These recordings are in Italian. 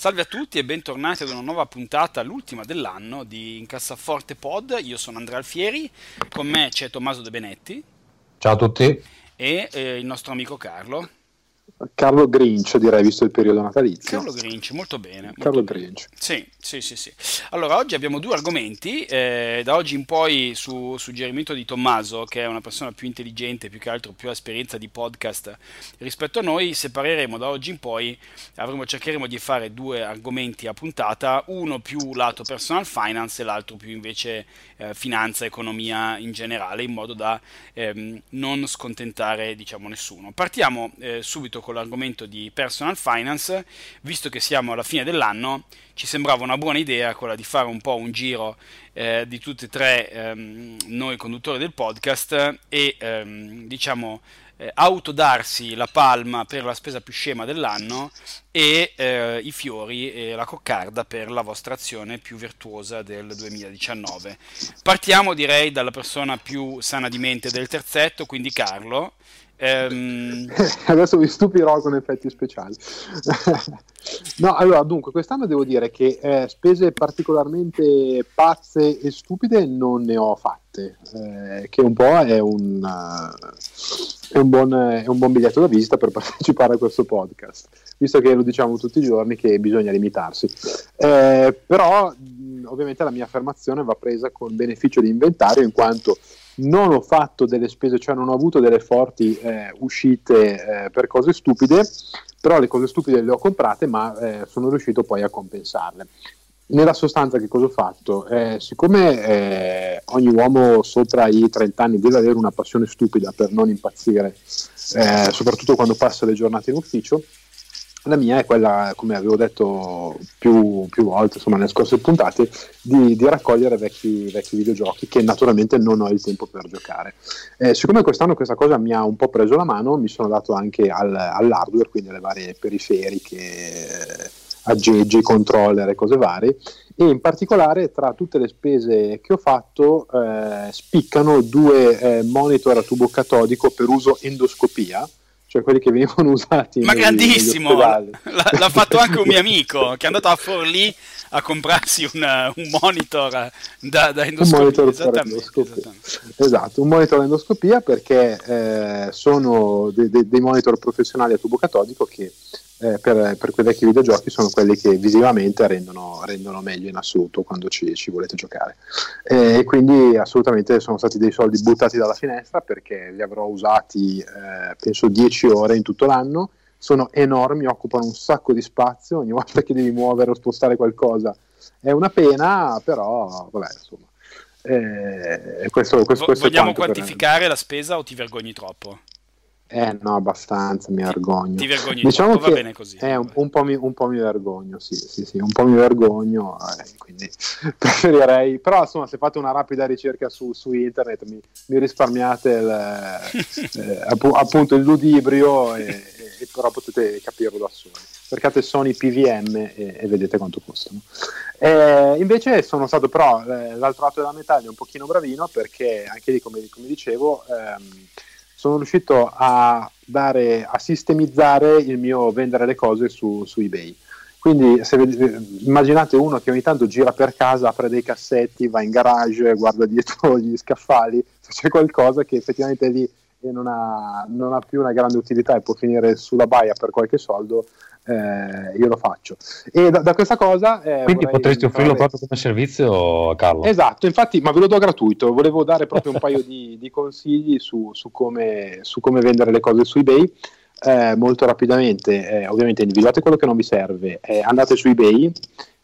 Salve a tutti e bentornati ad una nuova puntata, l'ultima dell'anno di Incassaforte Pod. Io sono Andrea Alfieri, con me c'è Tommaso De Benetti. Ciao a tutti. E eh, il nostro amico Carlo. Carlo Grinch, direi, visto il periodo natalizio. Carlo Grinch, molto bene. Molto Carlo bene. Grinch. Sì, sì, sì, sì. Allora, oggi abbiamo due argomenti. eh, da oggi in poi, su suggerimento di Tommaso, che è una persona più intelligente, più che altro più esperienza di podcast rispetto a noi, separeremo da oggi in poi, avremo, cercheremo di fare due argomenti a puntata, uno più lato personal finance e l'altro più invece eh, finanza, economia in generale, in modo da ehm, non scontentare diciamo nessuno. Partiamo eh, subito con l'argomento di personal finance, visto che siamo alla fine dell'anno, ci sembrava una buona idea quella di fare un po' un giro eh, di tutti e tre ehm, noi conduttori del podcast e ehm, diciamo eh, autodarsi la palma per la spesa più scema dell'anno e eh, i fiori e la coccarda per la vostra azione più virtuosa del 2019. Partiamo direi dalla persona più sana di mente del terzetto, quindi Carlo. Ehm, Adesso vi stupirò con effetti speciali. no, allora, dunque, quest'anno devo dire che eh, spese particolarmente pazze e stupide non ne ho fatte, eh, che un po' è un, eh, è, un buon, è un buon biglietto da visita per partecipare a questo podcast, visto che lo diciamo tutti i giorni che bisogna limitarsi. Eh, però, ovviamente, la mia affermazione va presa con beneficio di inventario, in quanto non ho fatto delle spese, cioè non ho avuto delle forti eh, uscite eh, per cose stupide, però le cose stupide le ho comprate, ma eh, sono riuscito poi a compensarle. Nella sostanza che cosa ho fatto? Eh, siccome eh, ogni uomo sopra i 30 anni deve avere una passione stupida per non impazzire, eh, soprattutto quando passa le giornate in ufficio, la mia è quella, come avevo detto più, più volte, insomma, nelle scorse puntate, di, di raccogliere vecchi, vecchi, videogiochi che naturalmente non ho il tempo per giocare. Eh, siccome quest'anno questa cosa mi ha un po' preso la mano, mi sono dato anche al, all'hardware, quindi alle varie periferiche, eh, aggeggi, controller e cose varie. E in particolare tra tutte le spese che ho fatto eh, spiccano due eh, monitor a tubo catodico per uso endoscopia cioè quelli che venivano usati. Ma nei, grandissimo! L'ha, l'ha, fatto anche un mio amico che è andato a Forlì a comprarsi una, un monitor da, da endoscopia. Un monitor esattamente, endoscopia. Esattamente. Esatto, un monitor endoscopia perché eh, sono de, de, dei monitor professionali a tubo catodico che eh, per, per, quei vecchi videogiochi sono quelli che visivamente rendono, rendono meglio in assoluto quando ci, ci volete giocare. E eh, quindi assolutamente sono stati dei soldi buttati dalla finestra perché li avrò usati eh, penso 10 ore in tutto l'anno. Sono enormi, occupano un sacco di spazio, ogni volta che devi muovere o spostare qualcosa è una pena, però vabbè, insomma. Eh, questo, questo, questo Vogliamo quantificare la spesa o ti vergogni troppo? Eh no, abbastanza, mi vergogno. Ti vergogni diciamo che va bene così. Eh, un, un, po mi, un, po mi, vergogno, sì, sì, sì, un po' mi vergogno, eh, quindi preferirei... Però insomma, se fate una rapida ricerca su, su internet mi, mi risparmiate il, eh, appu- appunto il ludibrio e, e, però potete capirlo da soli. Cercate Sony PVM e, e vedete quanto costano. Eh, invece sono stato però eh, l'altro lato della medaglia un pochino bravino perché anche lì, come, come dicevo... Ehm, sono riuscito a, dare, a sistemizzare il mio vendere le cose su, su eBay. Quindi se, immaginate uno che ogni tanto gira per casa, apre dei cassetti, va in garage, guarda dietro gli scaffali, c'è qualcosa che effettivamente lì e non ha, non ha più una grande utilità e può finire sulla baia per qualche soldo, eh, io lo faccio. E da, da questa cosa... Eh, Quindi potresti offrirlo proprio come servizio, Carlo? Esatto, infatti, ma ve lo do gratuito, volevo dare proprio un paio di, di consigli su, su, come, su, come, vendere le cose su eBay. Eh, molto rapidamente, eh, ovviamente individuate quello che non vi serve, eh, andate su eBay,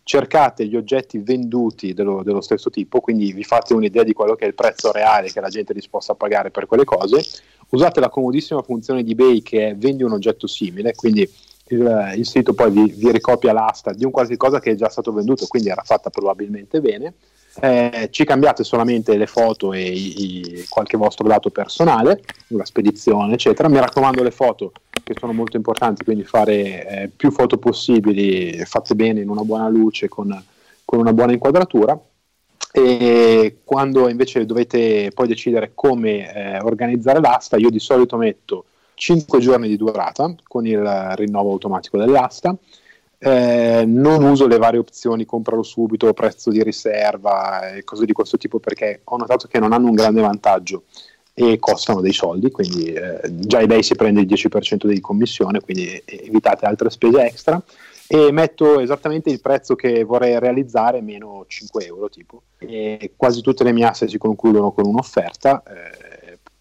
cercate gli oggetti venduti dello, dello, stesso tipo, quindi vi fate un'idea di quello che è il prezzo reale che la gente è disposta a pagare per quelle cose, usate la comodissima funzione di eBay che è vendi un oggetto simile, quindi il, il sito poi vi, vi, ricopia l'asta di un qualche cosa che è già stato venduto, quindi era fatta probabilmente bene. Eh, ci cambiate solamente le foto e i, i, qualche vostro dato personale, la spedizione, eccetera. Mi raccomando, le foto che sono molto importanti, quindi fare eh, più foto possibili, fatte bene in una buona luce, con, con una buona inquadratura. E quando invece dovete poi decidere come eh, organizzare l'asta, io di solito metto 5 giorni di durata con il rinnovo automatico dell'asta. Eh, non uso le varie opzioni compralo subito, prezzo di riserva e cose di questo tipo perché ho notato che non hanno un grande vantaggio e costano dei soldi, quindi eh, già eBay si prende il 10% di commissione, quindi evitate altre spese extra e metto esattamente il prezzo che vorrei realizzare meno 5 euro tipo e quasi tutte le mie asse si concludono con un'offerta eh,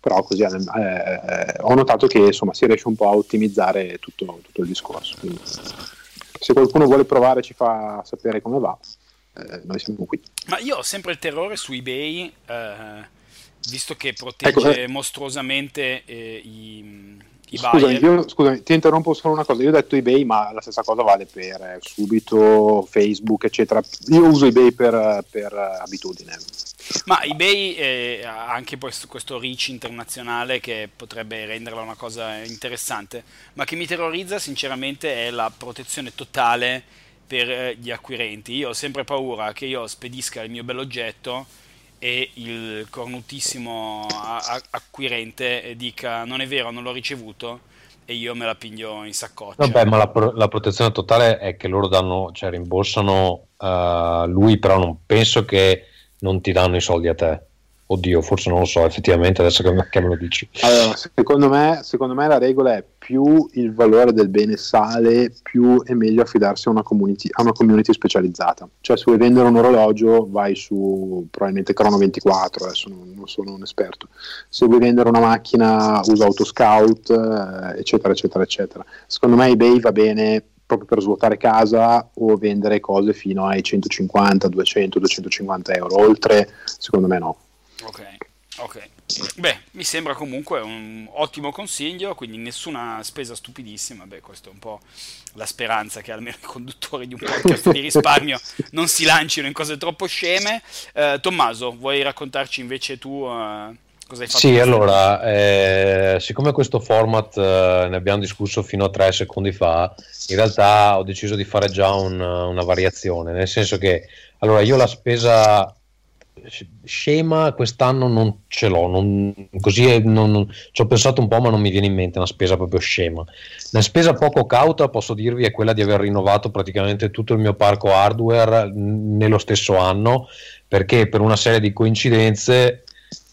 però così eh, eh, ho notato che insomma si riesce un po' a ottimizzare tutto, tutto il discorso. Quindi, se qualcuno vuole provare ci fa sapere come va, eh, noi siamo qui. Ma io ho sempre il terrore su eBay, eh, visto che protegge ecco, eh. mostruosamente eh, i Scusami, io, scusami, ti interrompo solo una cosa. Io ho detto eBay, ma la stessa cosa vale per eh, Subito, Facebook, eccetera. Io uso eBay per, per abitudine. Ma eBay eh, ha anche questo, questo reach internazionale che potrebbe renderla una cosa interessante, ma che mi terrorizza sinceramente è la protezione totale per eh, gli acquirenti. Io ho sempre paura che io spedisca il mio bell'oggetto e il cornutissimo acquirente dica non è vero, non l'ho ricevuto e io me la piglio in saccoccia. Vabbè, ma la, pro- la protezione totale è che loro danno, cioè rimborsano uh, lui, però non penso che non ti danno i soldi a te. Oddio, forse non lo so, effettivamente adesso che che me lo dici. Allora, secondo me, secondo me, la regola è più il valore del bene sale, più è meglio affidarsi a una community, a una community specializzata. Cioè, se vuoi vendere un orologio, vai su probabilmente Chrono 24, adesso non, non sono un esperto. Se vuoi vendere una macchina, usa Autoscout, eh, eccetera, eccetera, eccetera. Secondo me eBay va bene proprio per svuotare casa o vendere cose fino ai 150, 200, 250 euro. Oltre, secondo me no. Ok, ok. Beh, mi sembra comunque un ottimo consiglio, quindi nessuna spesa stupidissima. Beh, questa è un po' la speranza che almeno i conduttori di un podcast di risparmio non si lancino in cose troppo sceme. Eh, Tommaso, vuoi raccontarci invece tu eh, cosa hai fatto? Sì, allora, eh, siccome questo format eh, ne abbiamo discusso fino a tre secondi fa, in realtà ho deciso di fare già un, una variazione, nel senso che allora io la spesa scema quest'anno non ce l'ho, non, così è, non, non, ci ho pensato un po' ma non mi viene in mente una spesa proprio scema. La spesa poco cauta posso dirvi è quella di aver rinnovato praticamente tutto il mio parco hardware nello stesso anno perché per una serie di coincidenze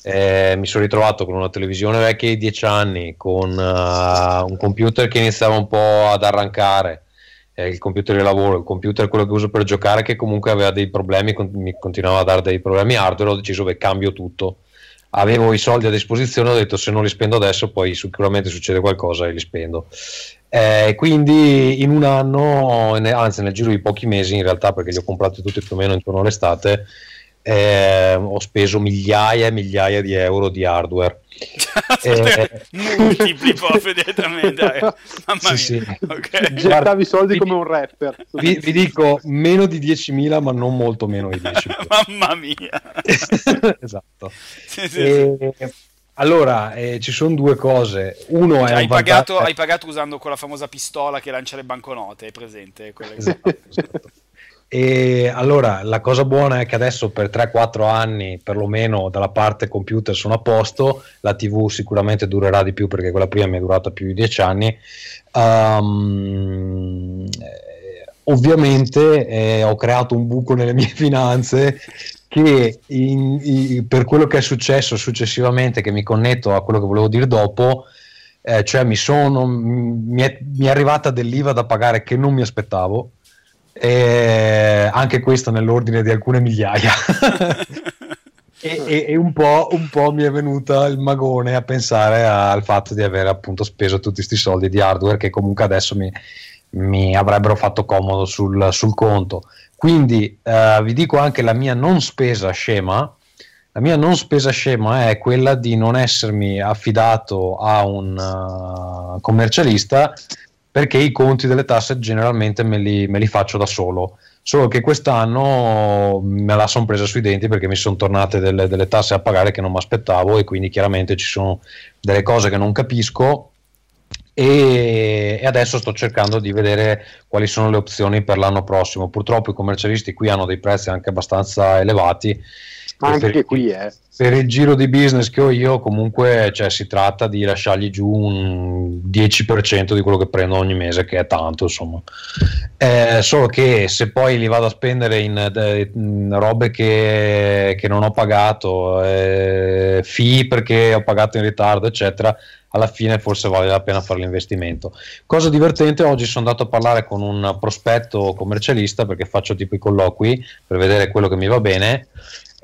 eh, mi sono ritrovato con una televisione vecchia di 10 anni, con uh, un computer che iniziava un po' ad arrancare eh, il computer di lavoro, il computer quello che uso per giocare che comunque aveva dei problemi, con- mi continuava a dare dei problemi hardware, ho deciso che cambio tutto. Avevo i soldi a disposizione, ho detto se non li spendo adesso poi sicuramente succede qualcosa e li spendo. Eh, quindi in un anno, anzi nel giro di pochi mesi in realtà perché li ho comprati tutti più o meno intorno all'estate, eh, ho speso migliaia e migliaia di euro di hardware. eh, multipli proprio direttamente mamma mia sì, sì. Okay. gettavi soldi come un rapper vi, vi, dico meno di 10.000 ma non molto meno di 10.000 mamma mia esatto sì, e, allora eh, ci sono due cose uno cioè, è hai, pagato, hai, pagato, usando quella famosa pistola che lancia le banconote è presente? Esatto, esatto. E allora la cosa buona è che adesso per 3-4 anni perlomeno dalla parte computer sono a posto, la TV sicuramente durerà di più perché quella prima mi è durata più di 10 anni. Um, ovviamente eh, ho creato un buco nelle mie finanze che in, in, per quello che è successo successivamente, che mi connetto a quello che volevo dire dopo, eh, cioè mi, sono, mi, è, mi è arrivata dell'IVA da pagare che non mi aspettavo e anche questo nell'ordine di alcune migliaia. e, e, e un, po', un, po', mi è venuta il magone a pensare al fatto di aver appunto speso tutti questi soldi di hardware che comunque adesso mi, mi avrebbero fatto comodo sul, sul conto. Quindi uh, vi dico anche la mia non spesa scema. La mia non spesa scema è quella di non essermi affidato a un uh, commercialista perché i conti delle tasse generalmente me li, me li faccio da solo. Solo che quest'anno me la sono presa sui denti perché mi sono tornate delle, delle tasse a pagare che non mi aspettavo e quindi chiaramente ci sono delle cose che non capisco e, e, adesso sto cercando di vedere quali sono le opzioni per l'anno prossimo. Purtroppo i commercialisti qui hanno dei prezzi anche abbastanza elevati. Anche per, qui, eh. Per il giro di business che ho io, comunque cioè, si tratta di lasciargli giù un 10% di quello che prendo ogni mese, che è tanto, insomma. Eh, solo che se poi li vado a spendere in, in robe che, che, non ho pagato, eh, fee perché ho pagato in ritardo, eccetera, alla fine forse vale la pena fare l'investimento. Cosa divertente, oggi sono andato a parlare con un prospetto commercialista perché faccio tipo i colloqui per vedere quello che mi va bene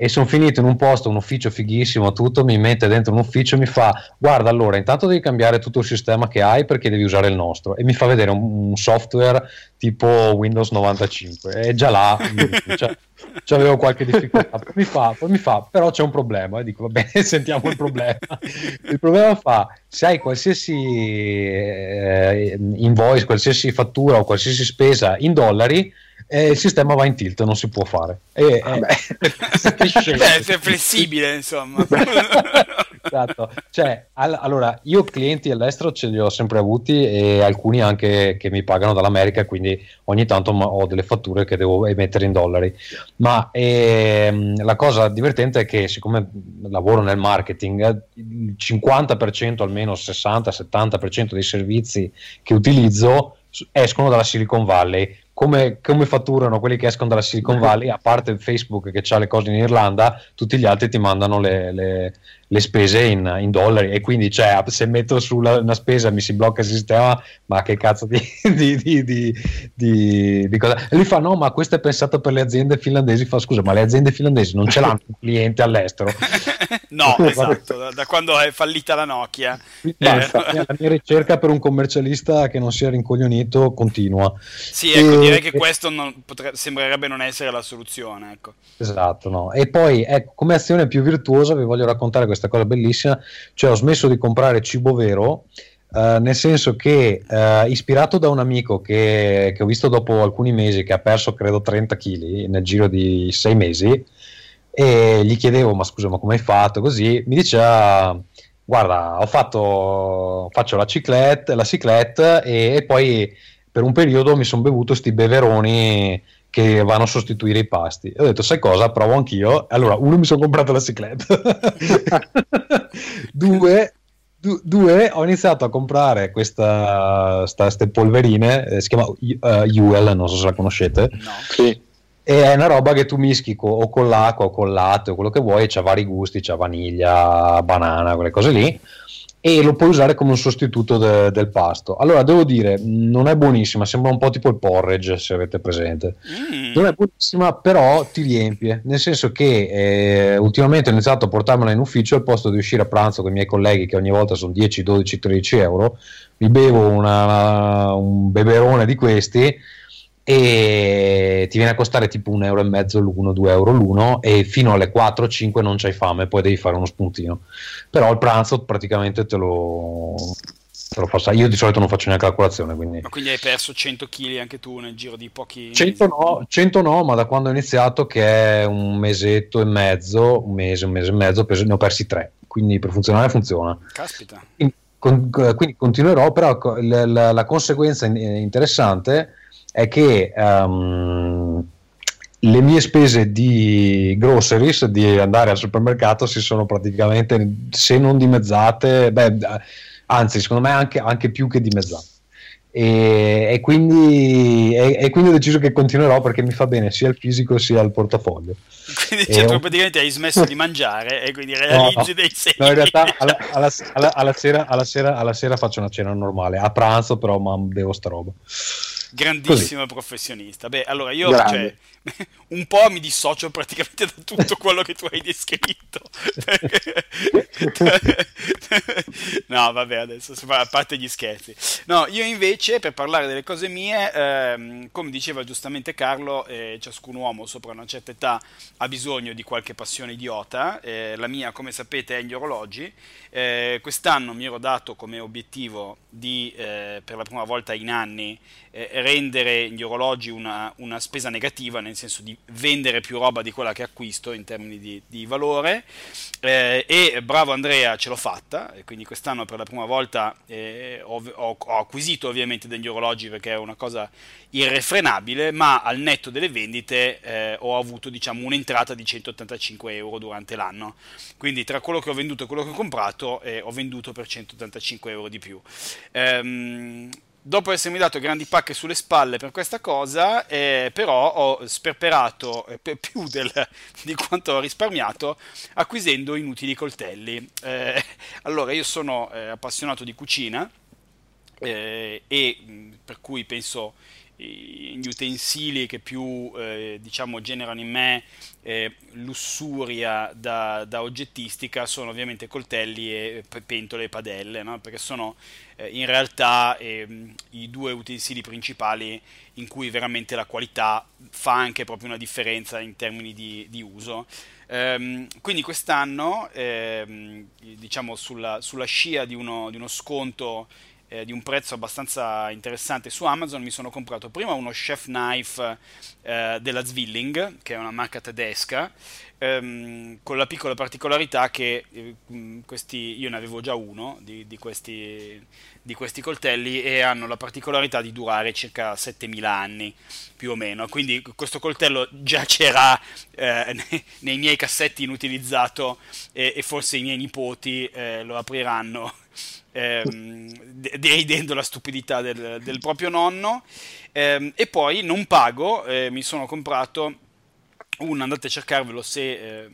e sono finito in un posto, un ufficio fighissimo, tutto, mi mette dentro un ufficio e mi fa guarda allora intanto devi cambiare tutto il sistema che hai perché devi usare il nostro. E mi fa vedere un, un software tipo Windows 95 e già là cioè, avevo qualche difficoltà. Mi, fa, poi mi fa però c'è un problema. E dico va bene sentiamo il problema. Il problema fa se hai qualsiasi eh, invoice qualsiasi fattura o qualsiasi spesa in dollari eh, il sistema va in tilt, non si può fare. E, ah, eh, Beh, sei flessibile, insomma. esatto. Cioè, all- allora, io clienti all'estero ce li ho sempre avuti e alcuni anche che mi pagano dall'America, quindi ogni tanto ho delle fatture che devo emettere in dollari. Ma ehm, la cosa divertente è che siccome lavoro nel marketing, il 50% almeno 60-70% dei servizi che utilizzo escono dalla Silicon Valley come, come, fatturano quelli che escono dalla Silicon Valley, a parte Facebook che ha le cose in Irlanda, tutti gli altri ti mandano le, le, le spese in, in, dollari e quindi cioè, se metto su una spesa mi si blocca il sistema, ma che cazzo di, di, di, di, cosa? E lui fa no, ma questo è pensato per le aziende finlandesi, fa scusa, ma le aziende finlandesi non ce l'hanno un cliente all'estero? no, esatto, da, da, quando è fallita la Nokia. Basta, eh. la mia ricerca per un commercialista che non sia rincoglionito continua. Sì, ecco, direi che questo non, potre, sembrerebbe non essere la soluzione. Ecco. Esatto, no. E poi ecco, come azione più virtuosa vi voglio raccontare questa cosa bellissima, cioè ho smesso di comprare cibo vero. Uh, nel senso che uh, ispirato da un amico che, che, ho visto dopo alcuni mesi che ha perso credo 30 kg nel giro di 6 mesi e gli chiedevo ma scusa ma come hai fatto così mi diceva guarda ho fatto faccio la ciclette la ciclette e, e poi per un periodo mi sono bevuto sti beveroni che vanno a sostituire i pasti. E ho detto, sai cosa? Provo anch'io. Allora, uno, mi sono comprato la cicletta. due, du- due, ho iniziato a comprare queste polverine, eh, si chiama uh, Uel, non so se la conoscete. No. Sì. E è una roba che tu mischi co- o con l'acqua o con il latte o quello che vuoi, c'ha vari gusti, c'ha vaniglia, banana, quelle cose lì e lo puoi usare come un sostituto de- del pasto. Allora, devo dire, non è buonissima, sembra un po' tipo il porridge, se avete presente. Mm. Non è buonissima, però ti riempie, nel senso che eh, ultimamente ho iniziato a portarmela in ufficio al posto di uscire a pranzo con i miei colleghi, che ogni volta sono 10, 12, 13 euro, mi bevo una, un beverone di questi e ti viene a costare tipo un euro e mezzo l'uno, due euro l'uno e fino alle 4-5 non c'hai fame, poi devi fare uno spuntino. Però il pranzo praticamente te lo, te lo fa. Io di solito non faccio neanche la colazione. Quindi... Ma quindi hai perso 100 kg anche tu nel giro di pochi 100 no, 100 no, ma da quando ho iniziato, che è un mesetto e mezzo, un mese, un mese e mezzo, ne ho persi tre. Quindi per funzionare funziona. Caspita. Quindi, quindi continuerò, però la, la, la conseguenza interessante è che um, le mie spese di groceries, di andare al supermercato, si sono praticamente, se non dimezzate, beh, anzi, secondo me anche, anche più che dimezzate. E, e, quindi, e, e, quindi, ho deciso che continuerò perché mi fa bene sia il fisico sia il portafoglio. Quindi cioè, tu praticamente hai smesso di mangiare e quindi realizzi no, dei segni. No, in realtà alla, alla, alla, alla, sera, alla, sera, alla sera faccio una cena normale, a pranzo però ma bevo sta roba. Grandissimo Così. professionista. Beh, allora io cioè, un po' mi dissocio praticamente da tutto quello che tu hai descritto. no, vabbè, adesso a parte gli scherzi. No, io invece per parlare delle cose mie, ehm, come diceva giustamente Carlo, eh, ciascun uomo sopra una certa età ha bisogno di qualche passione idiota. Eh, la mia, come sapete, è gli orologi. Eh, quest'anno mi ero dato come obiettivo di, eh, per la prima volta in anni, eh, rendere gli orologi una, una, spesa negativa, nel senso di vendere più roba di quella che acquisto in termini di, di valore. Eh, e bravo Andrea, ce l'ho fatta. quindi quest'anno per la prima volta eh, ho, ho, acquisito ovviamente degli orologi perché è una cosa irrefrenabile, ma al netto delle vendite eh, ho avuto diciamo, un'entrata di 185 euro durante l'anno. Quindi tra quello che ho venduto e quello che ho comprato eh, ho venduto per 185 euro di più. Ehm, dopo essermi dato grandi pacche sulle spalle per questa cosa, eh, però ho sperperato eh, più del, di quanto ho risparmiato acquisendo inutili coltelli. Eh, allora, io sono eh, appassionato di cucina eh, e per cui penso gli utensili che più eh, diciamo generano in me eh, lussuria da, da, oggettistica sono ovviamente coltelli e pentole e padelle no? perché sono eh, in realtà ehm, i due utensili principali in cui veramente la qualità fa anche proprio una differenza in termini di, di uso ehm, quindi quest'anno ehm, diciamo sulla, sulla scia di uno, di uno sconto eh, di un prezzo abbastanza interessante su Amazon mi sono comprato prima uno chef knife eh, della Zwilling che è una marca tedesca ehm, con la piccola particolarità che eh, questi, io ne avevo già uno di, di, questi, di, questi, coltelli e hanno la particolarità di durare circa 7000 anni più o meno. Quindi questo coltello giacerà eh, nei, nei, miei cassetti inutilizzato e, e forse i miei nipoti eh, lo apriranno ehm, deridendo la stupidità del, del proprio nonno. Ehm, e poi non pago, eh, mi sono comprato un, andate a cercarvelo se, eh,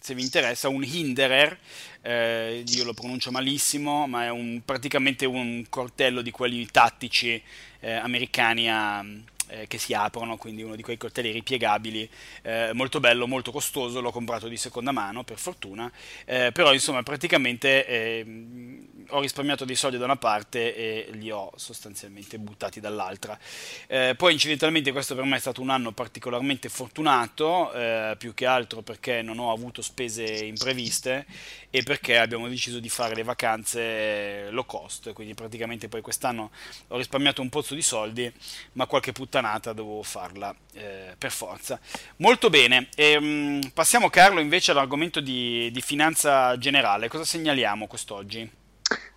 se vi interessa, un Hinderer, eh, io lo pronuncio malissimo, ma è un, praticamente un coltello di quelli tattici eh, americani a eh, che si aprono, quindi uno di quei coltelli ripiegabili, eh, molto bello, molto costoso, l'ho comprato di seconda mano per fortuna, eh, però insomma praticamente ehm, ho risparmiato dei soldi da una parte e li ho sostanzialmente buttati dall'altra. Eh, poi incidentalmente questo per me è stato un anno particolarmente fortunato, eh, più che altro perché non ho avuto spese impreviste e perché abbiamo deciso di fare le vacanze low cost, quindi praticamente poi quest'anno ho risparmiato un pozzo di soldi, ma qualche puttanata dovevo farla eh, per forza. Molto bene, e, um, passiamo Carlo invece all'argomento di, di finanza generale, cosa segnaliamo quest'oggi?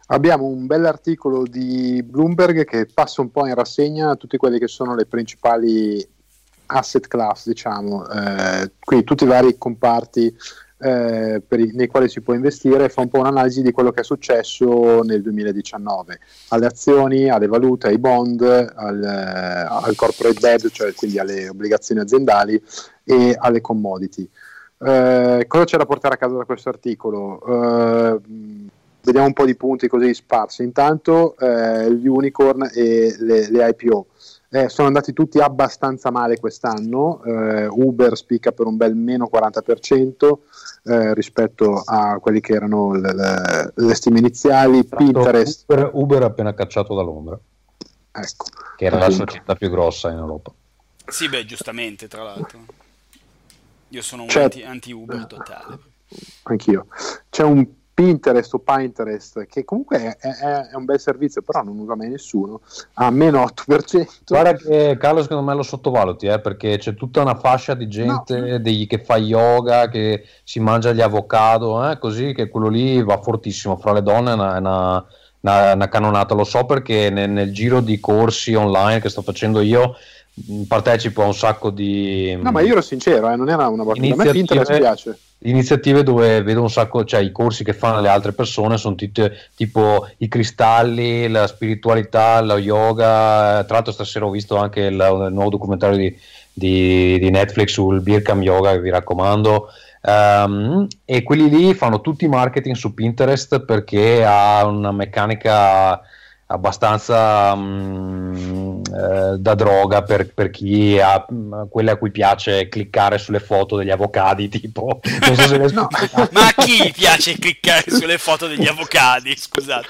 Abbiamo un bell'articolo di Bloomberg che passa un po' in rassegna tutti quelli che sono le principali asset class, diciamo, eh, quindi tutti i vari comparti eh, i, nei quali si può investire, fa un po' un'analisi di quello che è successo nel 2019 alle azioni, alle valute, ai bond, al, eh, al corporate debt, cioè quindi alle obbligazioni aziendali e alle commodity. Eh, cosa c'è da portare a casa da questo articolo? Eh, vediamo un po' di punti così sparsi. Intanto eh, gli unicorn e le, le IPO. Eh, sono andati tutti abbastanza male quest'anno, eh, Uber spicca per un bel meno 40% eh, rispetto a quelli che erano le, le, le stime iniziali, Tanto Pinterest... Uber, Uber appena cacciato da Londra, ecco, che era appunto. la società più grossa in Europa. Sì, beh, giustamente, tra l'altro. Io sono un anti, anti-Uber totale. Anch'io. C'è un Pinterest o Pinterest, che comunque è, è, è, un bel servizio, però non usa mai nessuno, a meno 8%. Guarda che Carlo secondo me lo sottovaluti, eh, perché c'è tutta una fascia di gente no. degli, che fa yoga, che si mangia gli avocado, eh, così che quello lì va fortissimo, fra le donne è una, una, una, una canonata, lo so perché nel, nel giro di corsi online che sto facendo io partecipo a un sacco di... No, ma io ero sincero, eh, non era una battuta, a me Pinterest piace iniziative dove vedo un sacco, cioè i corsi che fanno le altre persone sono t- tipo i cristalli, la spiritualità, lo yoga. Tra l'altro, stasera ho visto anche il, il nuovo documentario di, di, di, Netflix sul Birkam Yoga, vi raccomando. Um, e quelli lì fanno tutti marketing su Pinterest perché ha una meccanica abbastanza mh, eh, da droga per, per chi ha mh, quelle a cui piace cliccare sulle foto degli avvocati tipo non so se no. ma a chi piace cliccare sulle foto degli avvocati? Scusate.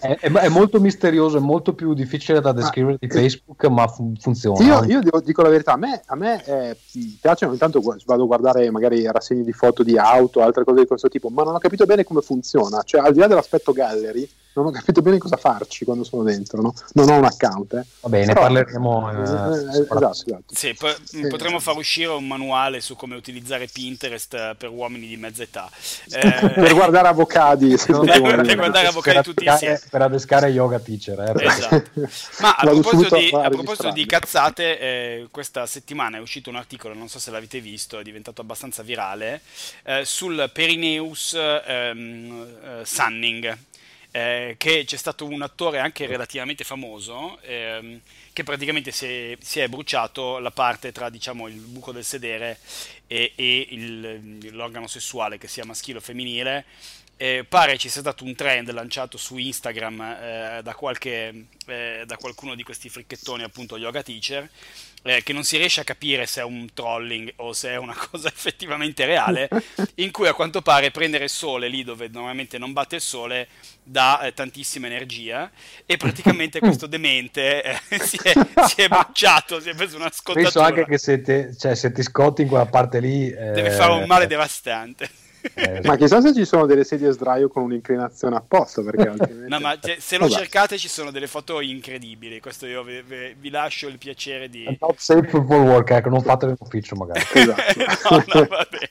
È, è, è, molto misterioso è molto più difficile da descrivere di Facebook ma fun- funziona. Io, io dico, dico, la verità a me, a me eh, piace ogni tanto vado a guardare magari rassegne di foto di auto altre cose di questo tipo ma non ho capito bene come funziona. Cioè al di là dell'aspetto gallery non ho capito bene cosa farci quando sono dentro, no? non ho un account. Eh. Va bene, Però, parleremo. Eh, eh, esatto, esatto. Sì, po- potremmo far uscire un manuale su come utilizzare Pinterest eh, per uomini di mezza età. Eh, per guardare avvocati, per, per guardare avvocati per tutti insieme. Per adescare yoga teacher. Eh, esatto. Ma a proposito, di, a proposito di, cazzate, eh, questa settimana è uscito un articolo, non so se l'avete visto, è diventato abbastanza virale, sul Perineus ehm, Sunning eh, che c'è stato un attore anche relativamente famoso ehm, che praticamente si è, si è, bruciato la parte tra diciamo, il buco del sedere e, e il, l'organo sessuale che sia maschile o femminile eh, pare ci sia stato un trend lanciato su Instagram eh, da, qualche, eh, da, qualcuno di questi fricchettoni, appunto yoga teacher, eh, che non si riesce a capire se è un trolling o se è una cosa effettivamente reale, in cui a quanto pare prendere sole lì dove normalmente non batte il sole dà eh, tantissima energia e praticamente questo demente eh, si, è, si, è, bruciato, si è preso una scottatura. Penso anche che se, te, cioè, se ti scotti in quella parte lì... Deve fare un male devastante. Eh, ma chissà se ci sono delle sedie a sdraio con un'inclinazione apposta. Perché altrimenti... no, ma cioè, se lo Vabbè. cercate ci sono delle foto incredibili. Questo io vi, vi, vi lascio il piacere di. Not safe football work, ecco, non fatelo in ufficio magari. esatto. no, no, vabbè.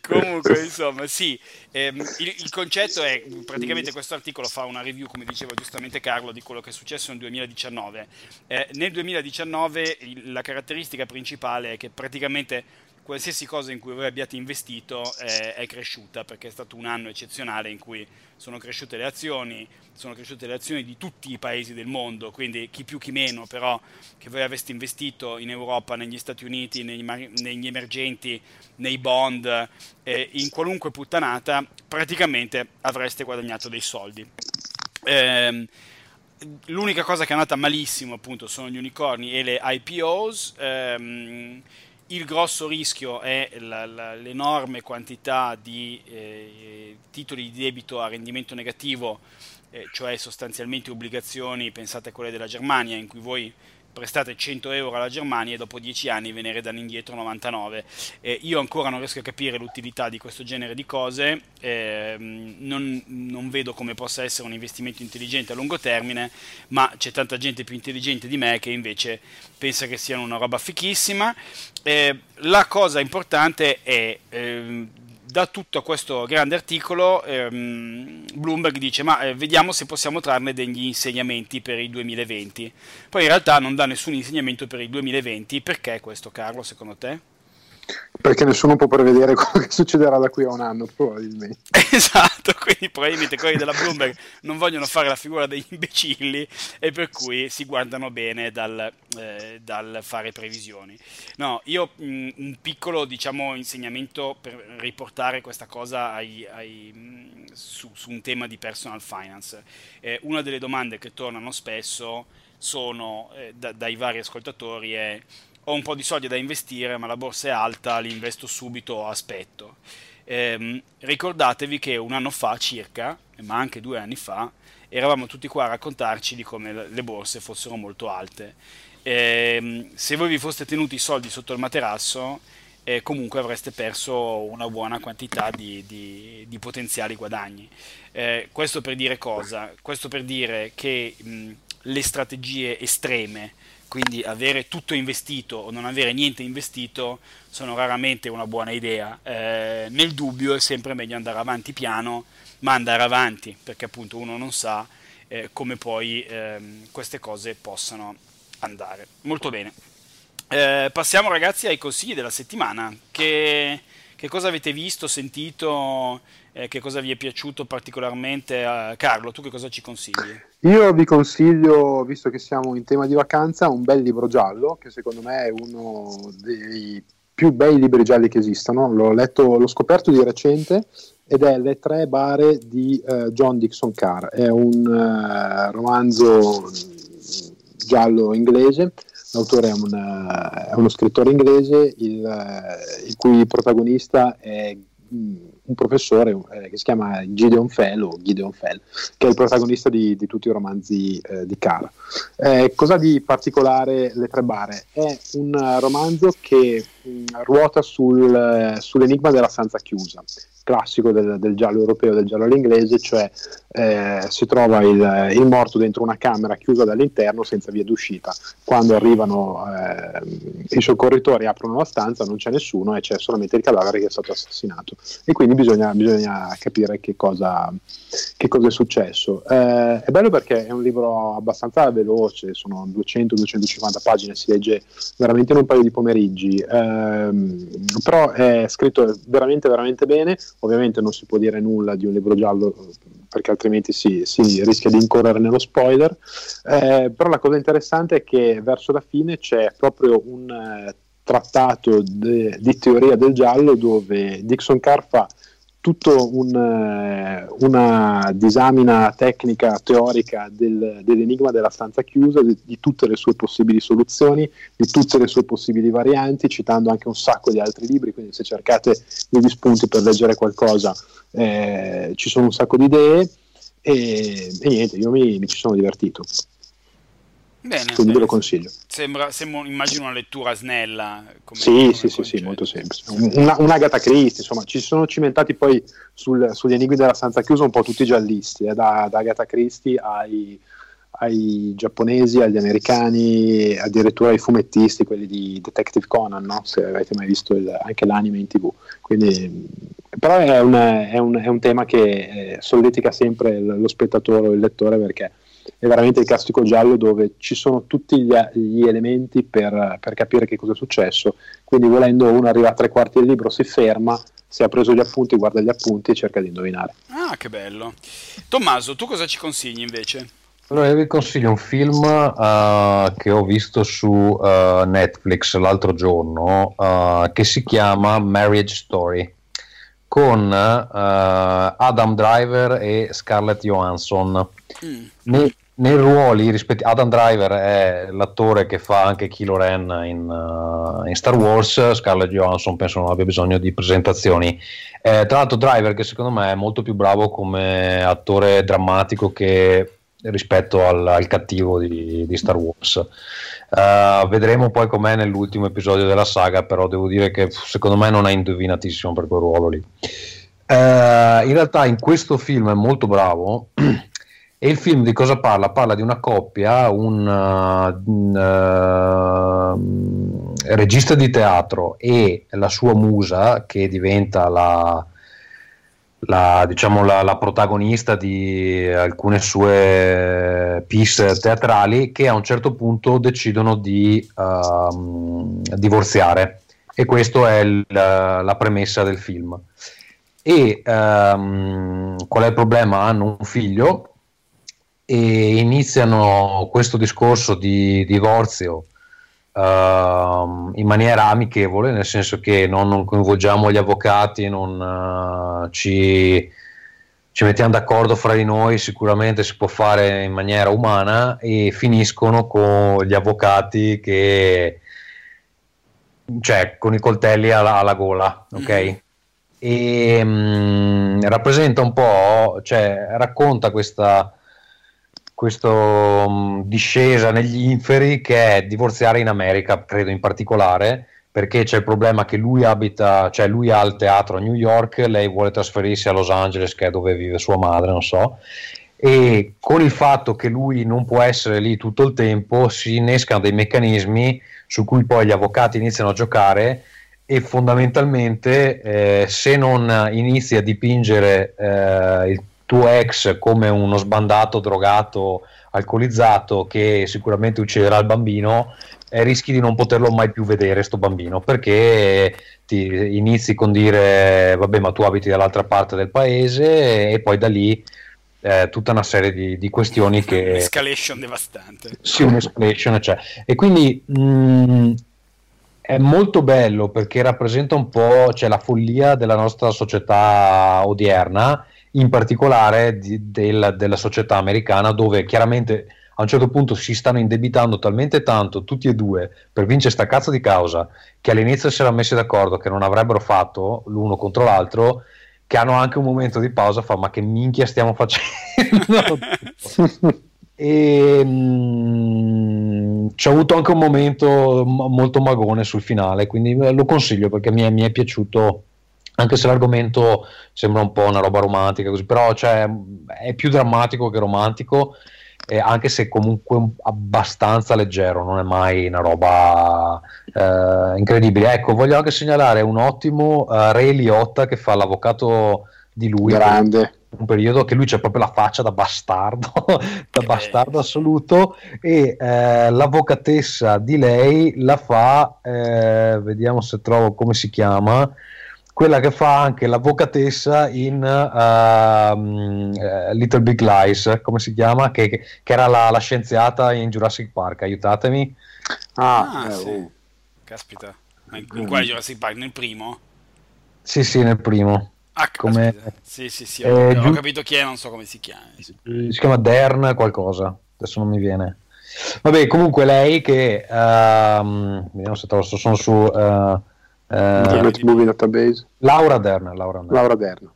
Comunque, insomma, sì. Ehm, il, il, concetto è praticamente questo articolo fa una review, come diceva giustamente Carlo, di quello che è successo nel 2019. Eh, nel 2019 il, la caratteristica principale è che praticamente qualsiasi cosa in cui voi abbiate investito eh, è cresciuta perché è stato un anno eccezionale in cui sono cresciute le azioni, sono cresciute le azioni di tutti i paesi del mondo, quindi chi più chi meno, però che voi aveste investito in Europa, negli Stati Uniti, negli, negli emergenti, nei bond, eh, in qualunque puttanata, praticamente avreste guadagnato dei soldi. Eh, l'unica cosa che è andata malissimo appunto sono gli unicorni e le IPOs. Ehm, il grosso rischio è la, la, l'enorme quantità di eh, titoli di debito a rendimento negativo, eh, cioè sostanzialmente obbligazioni, pensate a quelle della Germania, in cui voi prestate 100 euro alla Germania e dopo 10 anni ve ne redano indietro 99. Eh, io ancora non riesco a capire l'utilità di questo genere di cose, eh, non, non, vedo come possa essere un investimento intelligente a lungo termine, ma c'è tanta gente più intelligente di me che invece pensa che siano una roba fichissima. Eh, la cosa importante è ehm, da tutto questo grande articolo ehm, Bloomberg dice ma eh, vediamo se possiamo trarne degli insegnamenti per il 2020 poi in realtà non dà nessun insegnamento per il 2020 perché questo Carlo secondo te? Perché nessuno può prevedere quello che succederà da qui a un anno probabilmente. Esatto quindi probabilmente quelli della Bloomberg non vogliono fare la figura degli imbecilli e per cui si guardano bene dal, eh, dal fare previsioni. No io mh, mm, un piccolo diciamo insegnamento per riportare questa cosa ai, ai, mh, su, su, un tema di personal finance. Eh, una delle domande che tornano spesso sono eh, da, dai vari ascoltatori è ho un po' di soldi da investire, ma la borsa è alta, li investo subito, aspetto. Eh, ricordatevi che un anno fa circa, ma anche due anni fa, eravamo tutti qua a raccontarci di come le borse fossero molto alte. Eh, se voi vi foste tenuti i soldi sotto il materasso, eh, comunque avreste perso una buona quantità di, di, di potenziali guadagni. Eh, questo per dire cosa? Questo per dire che mh, le strategie estreme quindi avere tutto investito o non avere niente investito sono raramente una buona idea. Eh, nel dubbio è sempre meglio andare avanti piano, ma andare avanti, perché appunto uno non sa eh, come poi eh, queste cose possano andare. Molto bene. Eh, passiamo ragazzi ai consigli della settimana. Che, che cosa avete visto, sentito? eh, che cosa vi è piaciuto particolarmente. Carlo, tu che cosa ci consigli? Io vi consiglio, visto che siamo in tema di vacanza, un bel libro giallo, che secondo me è uno dei più bei libri gialli che esistano. L'ho letto, l'ho scoperto di recente ed è Le tre bare di uh, John Dixon Carr. È un uh, romanzo giallo inglese. L'autore è, un, uh, è uno scrittore inglese il, il cui protagonista è un professore eh, che si chiama Gideon Fell o Gideon Fell, che è il protagonista di, di tutti i romanzi eh, di Cara. Eh, cosa di particolare Le Tre Bare? È un romanzo che mh, mm, ruota sul, sull'enigma della stanza chiusa classico del, del, giallo europeo, del giallo all'inglese, cioè eh, si trova il, il, morto dentro una camera chiusa dall'interno senza via d'uscita. Quando arrivano eh, i soccorritori aprono la stanza, non c'è nessuno e c'è solamente il cadavere che è stato assassinato. E quindi bisogna, bisogna capire che cosa, che cosa, è successo. Eh, è bello perché è un libro abbastanza veloce, sono 200-250 pagine, si legge veramente in un paio di pomeriggi, ehm, però è scritto veramente veramente bene Ovviamente non si può dire nulla di un libro giallo perché altrimenti si, si rischia di incorrere nello spoiler, eh, però la cosa interessante è che verso la fine c'è proprio un eh, trattato de, di teoria del giallo dove Dixon Carr fa tutto un, eh, una disamina tecnica teorica del, dell'enigma della stanza chiusa, di, di, tutte le sue possibili soluzioni, di tutte le sue possibili varianti, citando anche un sacco di altri libri, quindi se cercate degli spunti per leggere qualcosa eh, ci sono un sacco di idee e, e niente, io mi, mi ci sono divertito. Bene, quindi ve lo consiglio. Sembra, sembra, immagino una lettura snella. Come, sì, come sì, sì, sì, molto semplice. Una, un'Agatha Christie, insomma, ci sono cimentati poi sul, sugli enigmi della stanza chiusa un po' tutti i giallisti, eh, da, da Agatha Christie ai, ai, giapponesi, agli americani, addirittura ai fumettisti, quelli di Detective Conan, no? se avete mai visto il, anche l'anime in tv. Quindi, però è un, è, un, è un tema che eh, solletica sempre lo spettatore o il lettore perché è veramente il classico giallo dove ci sono tutti gli, gli elementi per, per, capire che cosa è successo. Quindi, volendo, uno arriva a tre quarti del libro, si ferma, se ha preso gli appunti, guarda gli appunti e cerca di indovinare. Ah, che bello. Tommaso, tu cosa ci consigli invece? Allora, io vi consiglio un film uh, che ho visto su uh, Netflix l'altro giorno uh, che si chiama Marriage Story con Adam Driver e Scarlett Johansson. Mm. Nei, nei, ruoli rispettivi, Adam Driver è l'attore che fa anche Kylo Ren in, uh, in Star Wars, Scarlett Johansson penso non abbia bisogno di presentazioni. Eh, tra l'altro Driver che secondo me è molto più bravo come attore drammatico che rispetto al, al cattivo di, di, Star Wars. Uh, vedremo poi com'è nell'ultimo episodio della saga, però devo dire che secondo me non è indovinatissimo per quel ruolo lì. Uh, in realtà in questo film è molto bravo E il film di cosa parla? Parla di una coppia, un, uh, uh, regista di teatro e la sua musa, che diventa la, la, diciamo, la, la protagonista di alcune sue piece teatrali, che a un certo punto decidono di uh, divorziare. E questa è il, la premessa del film. E um, qual è il problema? Hanno un figlio e iniziano questo discorso di divorzio uh, in maniera amichevole, nel senso che non, non coinvolgiamo gli avvocati, non uh, ci, ci, mettiamo d'accordo fra di noi, sicuramente si può fare in maniera umana e finiscono con gli avvocati che cioè con i coltelli alla, alla gola, ok? Mm-hmm. E mh, mm, rappresenta un po', cioè racconta questa questa mm, discesa negli inferi che è divorziare in America, credo in particolare, perché c'è il problema che lui abita, cioè lui ha il teatro a New York, lei vuole trasferirsi a Los Angeles, che è dove vive sua madre, non so, e con il fatto che lui non può essere lì tutto il tempo si innescano dei meccanismi su cui poi gli avvocati iniziano a giocare e fondamentalmente eh, se non inizi a dipingere eh, il tuo ex come uno sbandato, drogato, alcolizzato che sicuramente ucciderà il bambino, eh, rischi di non poterlo mai più vedere sto bambino perché ti inizi con dire vabbè ma tu abiti dall'altra parte del paese e poi da lì eh, tutta una serie di, di questioni che... Un'escalation devastante. Sì, un'escalation, cioè. E quindi mh, è è molto bello perché rappresenta un po' cioè, la follia della nostra società odierna, in particolare di, del, della società americana, dove chiaramente a un certo punto si stanno indebitando talmente tanto tutti e due per vincere sta cazzo di causa che all'inizio si erano messi d'accordo che non avrebbero fatto l'uno contro l'altro che hanno anche un momento di pausa fa ma che minchia stiamo facendo? E mh, mm, c'è avuto anche un momento molto magone sul finale quindi lo consiglio perché mi è, mi è piaciuto anche se l'argomento sembra un po' una roba romantica così però cioè, è più drammatico che romantico eh, anche se comunque abbastanza leggero, non è mai una roba eh, incredibile. Ecco, voglio anche segnalare un ottimo uh, Ray Liotta che fa l'avvocato di lui. Grande. Un periodo che lui c'è proprio la faccia da bastardo, da bastardo assoluto, e eh, l'avvocatessa di lei la fa, eh, vediamo se trovo come si chiama, quella che fa anche l'avvocatessa in uh, Little Big Lies, come si chiama? Che, che era la, la, scienziata in Jurassic Park, aiutatemi. Ah, ah eh, sì. Oh. Caspita, ma in, in quale Jurassic Park? Nel primo? Sì, sì, nel primo. Ah, come... Sì, sì, sì, ho, eh, ho capito chi è, non so come si chiama. Si chiama Dern qualcosa, adesso non mi viene. Vabbè, comunque lei che... Uh, vediamo se trovo, sono su... Uh, Internet uh, Movie Database. Laura Dern, Laura Dern. Laura Dern.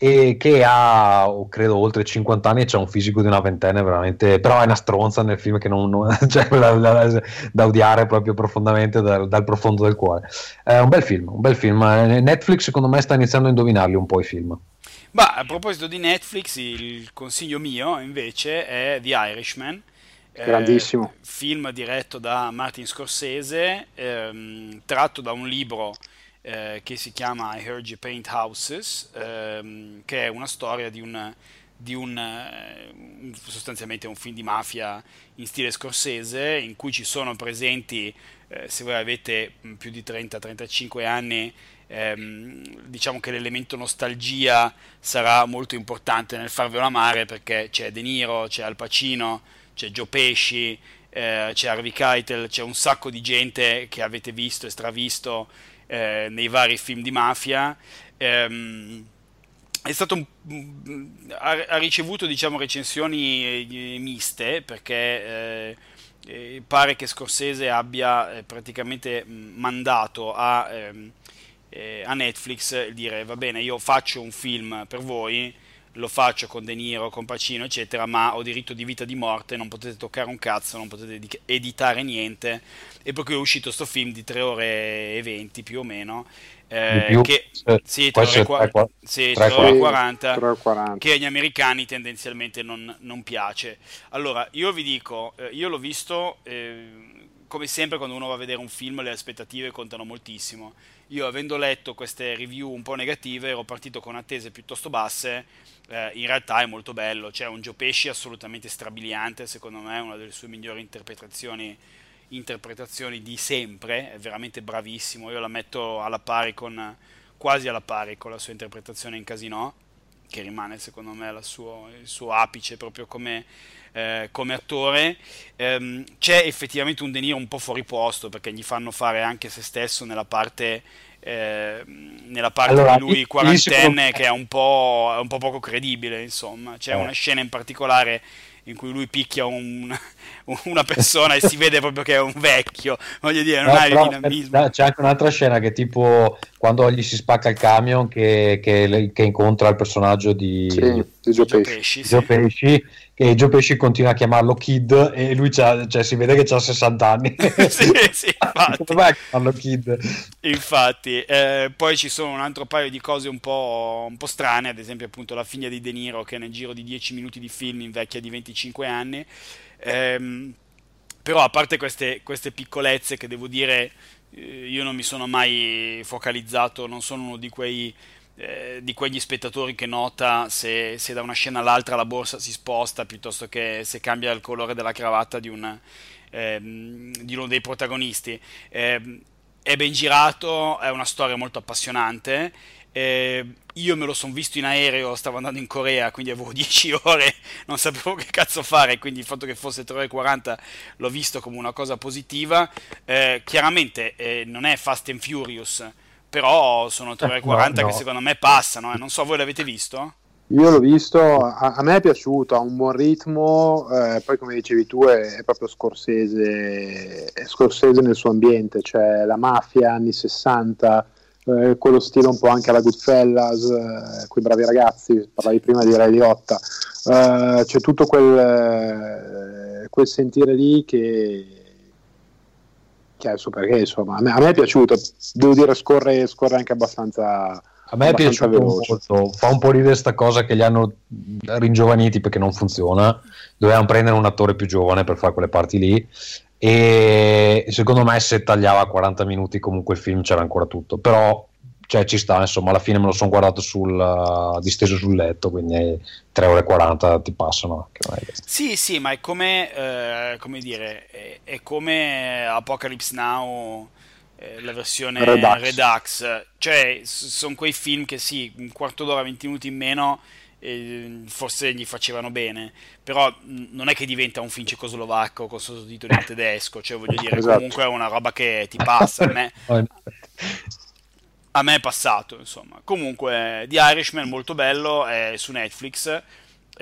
E che ha, credo, oltre 50 anni e c'ha un fisico di una ventenne veramente, però è una stronza nel film che non, non cioè, da, da, da, odiare proprio profondamente dal, dal profondo del cuore. È un bel film, un bel film. Netflix secondo me sta iniziando a indovinarli un po' i film. Ma a proposito di Netflix, il consiglio mio invece è The Irishman Grandissimo. Eh, film diretto da Martin Scorsese, ehm, tratto da un libro eh, che si chiama I Heard You Paint Houses, ehm, che è una storia di un, di un, eh, sostanzialmente un film di mafia in stile Scorsese, in cui ci sono presenti, eh, se voi avete più di 30-35 anni, ehm, diciamo che l'elemento nostalgia sarà molto importante nel farvelo amare perché c'è De Niro, c'è Al Pacino, c'è Joe Pesci, eh, c'è Harvey Keitel, c'è un sacco di gente che avete visto e stravisto eh, nei vari film di mafia. Ehm, un, ha, ha, ricevuto diciamo, recensioni eh, miste perché eh, eh, pare che Scorsese abbia praticamente mandato a, ehm, a Netflix dire va bene io faccio un film per voi lo faccio con De Niro, con Pacino, eccetera, ma ho diritto di vita e di morte, non potete toccare un cazzo, non potete editare niente. E per cui è uscito questo film di 3 ore e 20 più o meno. Eh, che, sì, 3 ore, qua, sì, 3 ore 40, 3 ore 40, che agli americani tendenzialmente non, non piace. Allora, io vi dico, eh, io l'ho visto, eh, come sempre quando uno va a vedere un film le aspettative contano moltissimo. Io avendo letto queste review un po' negative ero partito con attese piuttosto basse eh, in realtà è molto bello. C'è un Joe Pesci assolutamente strabiliante, secondo me è una delle sue migliori interpretazioni, interpretazioni di sempre, è veramente bravissimo. Io la metto alla pari con, quasi alla pari con la sua interpretazione in Casino, che rimane secondo me suo, il suo apice proprio come, eh, come attore. Ehm, c'è effettivamente un deniro un po' fuori posto perché gli fanno fare anche se stesso nella parte eh, nella parte allora, di lui quarantenne che è un, po', è un po' poco credibile insomma c'è eh. una scena in particolare in cui lui picchia un, una persona e si vede proprio che è un vecchio voglio dire non no, ha il dinamismo c'è anche un'altra scena che tipo quando gli si spacca il camion che, che, che incontra il personaggio di, sì, di Gio Pesci, Pesci, sì. Pesci che Joe Pesci continua a chiamarlo Kid e lui cioè, si vede che ha 60 anni. sì, sì, infatti. Come chiamarlo Kid? Infatti, eh, poi ci sono un altro paio di cose un po', un po', strane, ad esempio appunto la figlia di De Niro che nel giro di 10 minuti di film invecchia di 25 anni. Eh, però a parte queste, queste, piccolezze che devo dire, eh, io non mi sono mai focalizzato, non sono uno di quei eh, di quegli spettatori che nota se, se, da una scena all'altra la borsa si sposta piuttosto che se cambia il colore della cravatta di, un, eh, di uno dei protagonisti. Eh, è ben girato, è una storia molto appassionante, Eh, io me lo sono visto in aereo, stavo andando in Corea, quindi avevo 10 ore, non sapevo che cazzo fare, quindi il fatto che fosse 3 ore e 40 l'ho visto come una cosa positiva. Eh, chiaramente eh, non è Fast and Furious, però sono 3 ore e 40 no, no. che secondo me passano, eh. non so, voi l'avete visto? Io l'ho visto, a, a, me è piaciuto, ha un buon ritmo, eh, poi come dicevi tu è, è proprio scorsese, è scorsese nel suo ambiente, cioè la mafia anni 60, eh, quello stile un po' anche alla Goodfellas, eh, quei bravi ragazzi, parlavi prima di Ray Liotta, eh, c'è tutto quel, eh, quel, sentire lì che, che il suo perché, insomma, a me, a me, è piaciuto, devo dire scorre, scorre anche abbastanza a me è piaciuto veloce. molto, fa un po' ridere sta cosa che li hanno ringiovaniti perché non funziona, dovevano prendere un attore più giovane per fare quelle parti lì e secondo me se tagliava 40 minuti comunque il film c'era ancora tutto, però cioè, ci sta, insomma, alla fine me lo sono guardato sul, uh, disteso sul letto, quindi 3 ore e 40 ti passano. Sì, sì, ma è come, eh, come dire, è, è come Apocalypse Now eh, la versione Redux. Redux. Cioè, sono quei film che sì, un quarto d'ora, 20 minuti in meno, forse gli facevano bene, però non è che diventa un film cecoslovacco con sottotitoli in tedesco, cioè voglio dire, esatto. comunque è una roba che ti passa. A me, a me è passato, insomma. Comunque, The Irishman molto bello, è su Netflix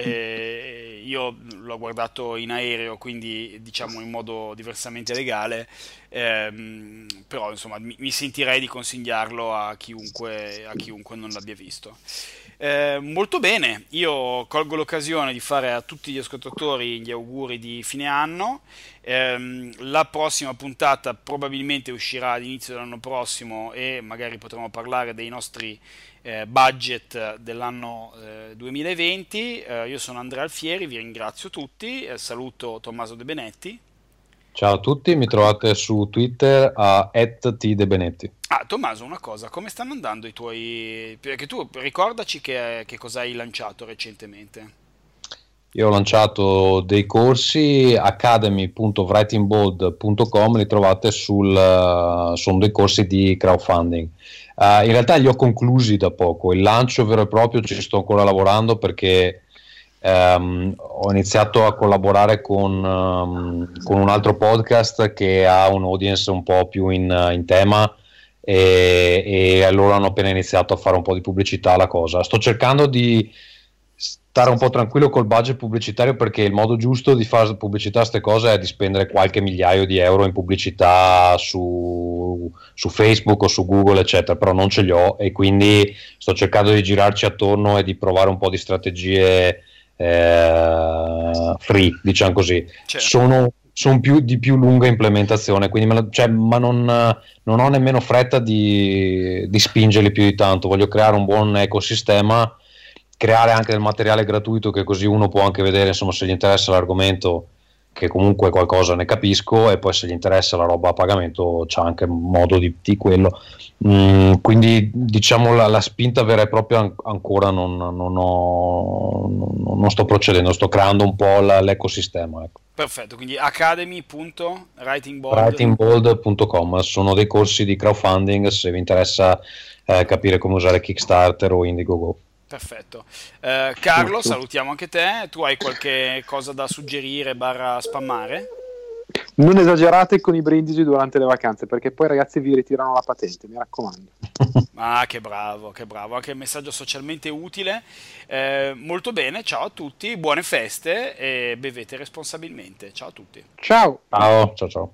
io l'ho guardato in aereo, quindi diciamo in modo diversamente legale, ehm, però insomma mi, mi, sentirei di consigliarlo a chiunque, a chiunque non l'abbia visto. Eh, molto bene, io colgo l'occasione di fare a tutti gli ascoltatori gli auguri di fine anno. Eh, la prossima puntata probabilmente uscirà all'inizio dell'anno prossimo e magari potremo parlare dei nostri eh, budget dell'anno eh, 2020. Eh, io sono Andrea Alfieri, vi ringrazio tutti, eh, saluto Tommaso De Benetti. Ciao a tutti, mi trovate su Twitter a @tdebenetti. Ah, Tommaso, una cosa, come stanno andando i tuoi... Perché tu ricordaci che, che cosa hai lanciato recentemente. Io ho lanciato dei corsi academy.writingbold.com, li trovate sul... sono dei corsi di crowdfunding. Uh, in realtà li ho conclusi da poco, il lancio vero e proprio ci sto ancora lavorando perché um, ho iniziato a collaborare con, um, con, un altro podcast che ha un audience un po' più in, in tema e, e loro hanno appena iniziato a fare un po' di pubblicità alla cosa. Sto cercando di stare un po' tranquillo col budget pubblicitario perché il modo giusto di fare pubblicità a queste cose è di spendere qualche migliaio di euro in pubblicità su, su, Facebook o su Google eccetera però non ce li ho e quindi sto cercando di girarci attorno e di provare un po' di strategie eh, free diciamo così certo. sono, sono più, di più lunga implementazione quindi la, cioè, ma non, non, ho nemmeno fretta di, di spingerli più di tanto voglio creare un buon ecosistema creare anche del materiale gratuito che così uno può anche vedere insomma se gli interessa l'argomento che comunque qualcosa ne capisco e poi se gli interessa la roba a pagamento c'è anche modo di, di quello. Mm, quindi diciamo la, la, spinta vera e propria ancora non, non, ho, non, non, sto procedendo sto creando un po' la, l'ecosistema ecco. perfetto quindi academy.writingbold.com sono dei corsi di crowdfunding se vi interessa eh, capire come usare Kickstarter o Indiegogo Perfetto. Eh, Carlo, salutiamo anche te. Tu hai qualche cosa da suggerire barra spammare? Non esagerate con i brindisi durante le vacanze, perché poi ragazzi vi ritirano la patente, mi raccomando. Ah, che bravo, che bravo. Anche il messaggio socialmente utile. Eh, molto bene, ciao a tutti, buone feste e bevete responsabilmente. Ciao a tutti. Ciao. Ciao, ciao, ciao.